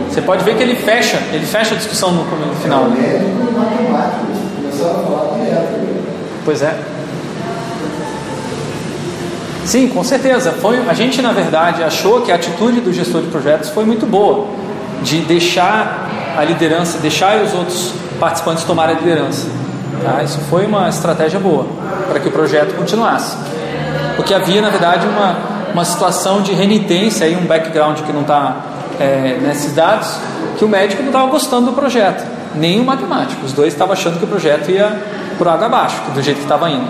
Você pode ver que ele fecha, ele fecha a discussão no, final. É médico e matemático, começaram a falar direto. Pois é. Sim, com certeza. Foi, a gente, na verdade, achou que a atitude do gestor de projetos foi muito boa, de deixar a liderança, deixar os outros participantes tomarem a liderança. Tá? Isso foi uma estratégia boa para que o projeto continuasse. Porque havia, na verdade, uma, uma situação de renitência, aí, um background que não está é, nesses dados, que o médico não estava gostando do projeto, nem o matemático. Os dois estavam achando que o projeto ia por água abaixo, do jeito que estava indo.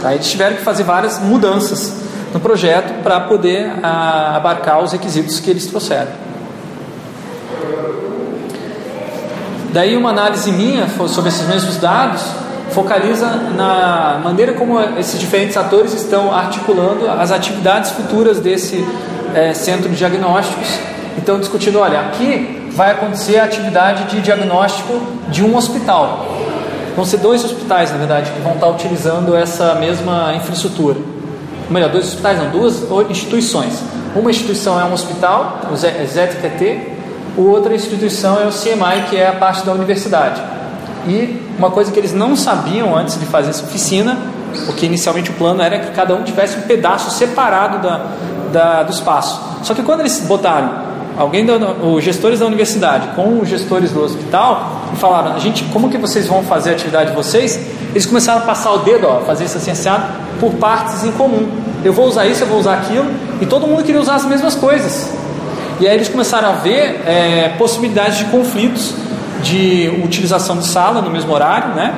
Tá? Eles tiveram que fazer várias mudanças no projeto para poder a, ah, abarcar os requisitos que eles trouxeram. Daí uma análise minha sobre esses mesmos dados focaliza na maneira como esses diferentes atores estão articulando as atividades futuras desse é, centro de diagnósticos. Então discutindo, olha, aqui vai acontecer a atividade de diagnóstico de um hospital. Vão ser dois hospitais, na verdade, que vão estar utilizando essa mesma infraestrutura. Ou melhor, dois hospitais, não, duas instituições. Uma instituição é um hospital, o ZTT, outra instituição é o CMI, que é a parte da universidade. E uma coisa que eles não sabiam antes de fazer essa oficina, porque inicialmente o plano era que cada um tivesse um pedaço separado da, da do espaço. Só que quando eles botaram alguém da, os gestores da universidade com os gestores do hospital e falaram, gente, como que vocês vão fazer a atividade de vocês? Eles começaram a passar o dedo, ó, fazer isso assim, por partes em comum. Eu vou usar isso, eu vou usar aquilo, e todo mundo queria usar as mesmas coisas. E aí eles começaram a ver é, possibilidades de conflitos de utilização de sala no mesmo horário, né?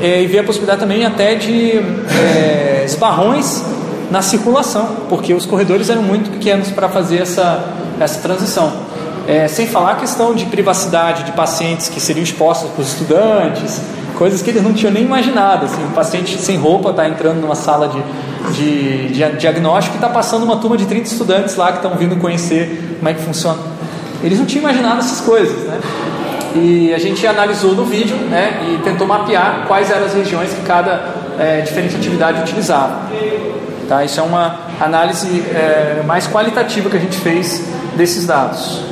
É, e ver a possibilidade também até de é, esbarrões na circulação, porque os corredores eram muito pequenos para fazer essa essa transição. É, sem falar a questão de privacidade de pacientes que seriam expostos para os estudantes, coisas que eles não tinham nem imaginado. Assim, um paciente sem roupa está entrando numa sala de, de, de diagnóstico e está passando uma turma de 30 estudantes lá que estão vindo conhecer como é que funciona. Eles não tinham imaginado essas coisas, né? E a gente analisou no vídeo né, e tentou mapear quais eram as regiões que cada é, diferente atividade utilizava. Tá? Isso é uma análise é, mais qualitativa que a gente fez desses dados.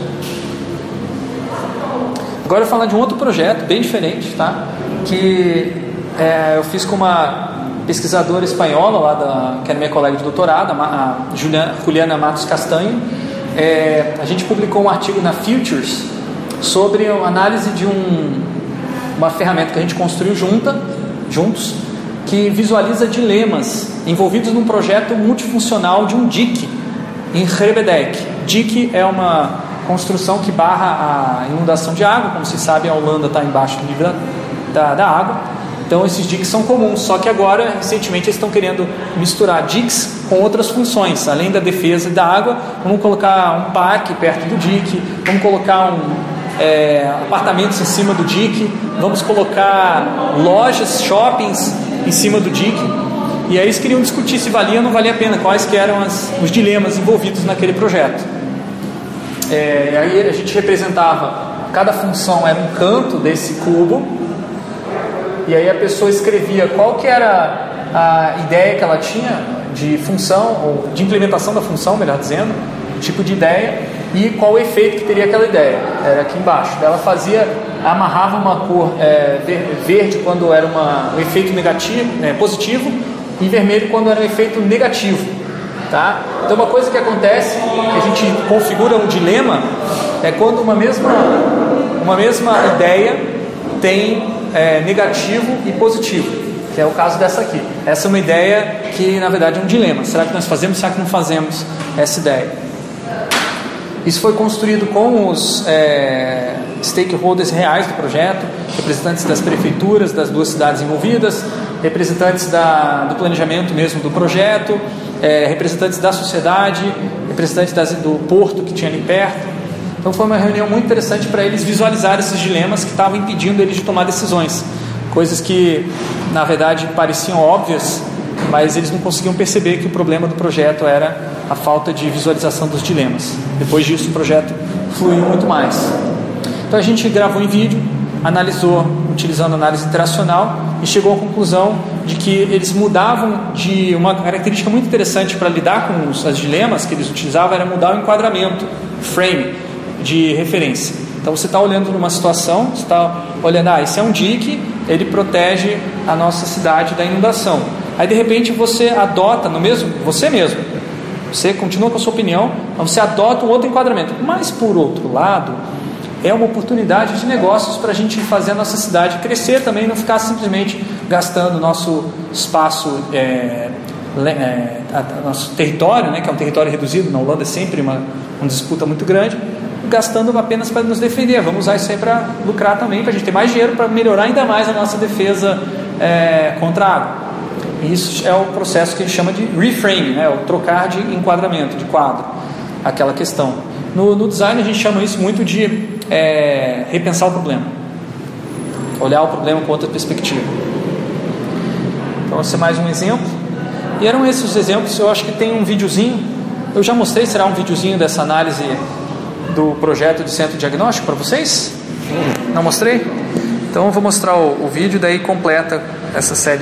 Agora eu vou falar de um outro projeto bem diferente, tá? que é, eu fiz com uma pesquisadora espanhola, lá da, que era minha colega de doutorado, a Juliana, Matos Castanho. É, a gente publicou um artigo na Futures sobre a análise de um, uma ferramenta que a gente construiu junta, juntos, que visualiza dilemas envolvidos num projeto multifuncional de um dique em Rebedek. Dique é uma construção que barra a inundação de água, como se sabe, a Holanda está embaixo do nível da, da água. Então esses diques são comuns, só que agora, recentemente, eles estão querendo misturar diques com outras funções, além da defesa da água, vamos colocar um parque perto do dique, vamos colocar um, é, apartamentos em cima do dique, vamos colocar lojas, shoppings em cima do dique. E aí eles queriam discutir se valia ou não valia a pena, quais que eram as, os dilemas envolvidos naquele projeto. É, aí a gente representava, cada função era um canto desse cubo, e aí a pessoa escrevia qual que era a ideia que ela tinha de função, ou de implementação da função, melhor dizendo, tipo de ideia, e qual o efeito que teria aquela ideia. Era aqui embaixo. Ela fazia, amarrava uma cor é, verde quando era uma, um efeito negativo, é, positivo, e vermelho quando era um efeito negativo. Tá? Então uma coisa que acontece, que a gente configura um dilema, é quando uma mesma, uma mesma ideia tem é, negativo e positivo, que é o caso dessa aqui. Essa é uma ideia que na verdade é um dilema. Será que nós fazemos? Será que não fazemos essa ideia? Isso foi construído com os é, stakeholders reais do projeto, representantes das prefeituras das duas cidades envolvidas, representantes da, do planejamento mesmo do projeto, é, representantes da sociedade, representantes das, do porto que tinha ali perto. Então foi uma reunião muito interessante para eles visualizar esses dilemas que estavam impedindo eles de tomar decisões, coisas que na verdade pareciam óbvias, mas eles não conseguiam perceber que o problema do projeto era a falta de visualização dos dilemas. Depois disso o projeto fluiu muito mais. Então a gente gravou em vídeo, analisou utilizando análise interacional e chegou à conclusão de que eles mudavam de uma característica muito interessante para lidar com os, dilemas que eles utilizavam era mudar o enquadramento, frame de referência. Então você está olhando numa situação, você está olhando, ah, esse é um dique, ele protege a nossa cidade da inundação. Aí de repente você adota no mesmo, você mesmo, você continua com a sua opinião, mas você adota um outro enquadramento. Mas por outro lado, é uma oportunidade de negócios para a gente fazer a nossa cidade crescer também, não ficar simplesmente gastando nosso espaço, é, é, nosso território, né, que é um território reduzido, na Holanda é sempre uma, uma disputa muito grande, gastando apenas para nos defender. Vamos usar isso aí para lucrar também, para a gente ter mais dinheiro para melhorar ainda mais a nossa defesa é, contra a água. Isso é o processo que ele chama de reframe, né, o trocar de enquadramento, de quadro, aquela questão. No, no design a gente chama isso muito de é, repensar o problema, olhar o problema com outra perspectiva. Então, esse é mais um exemplo. E eram esses os exemplos. Eu acho que tem um videozinho. Eu já mostrei, será um videozinho dessa análise do projeto de centro diagnóstico para vocês? Não mostrei? Então eu vou mostrar o, o vídeo, daí completa essa série.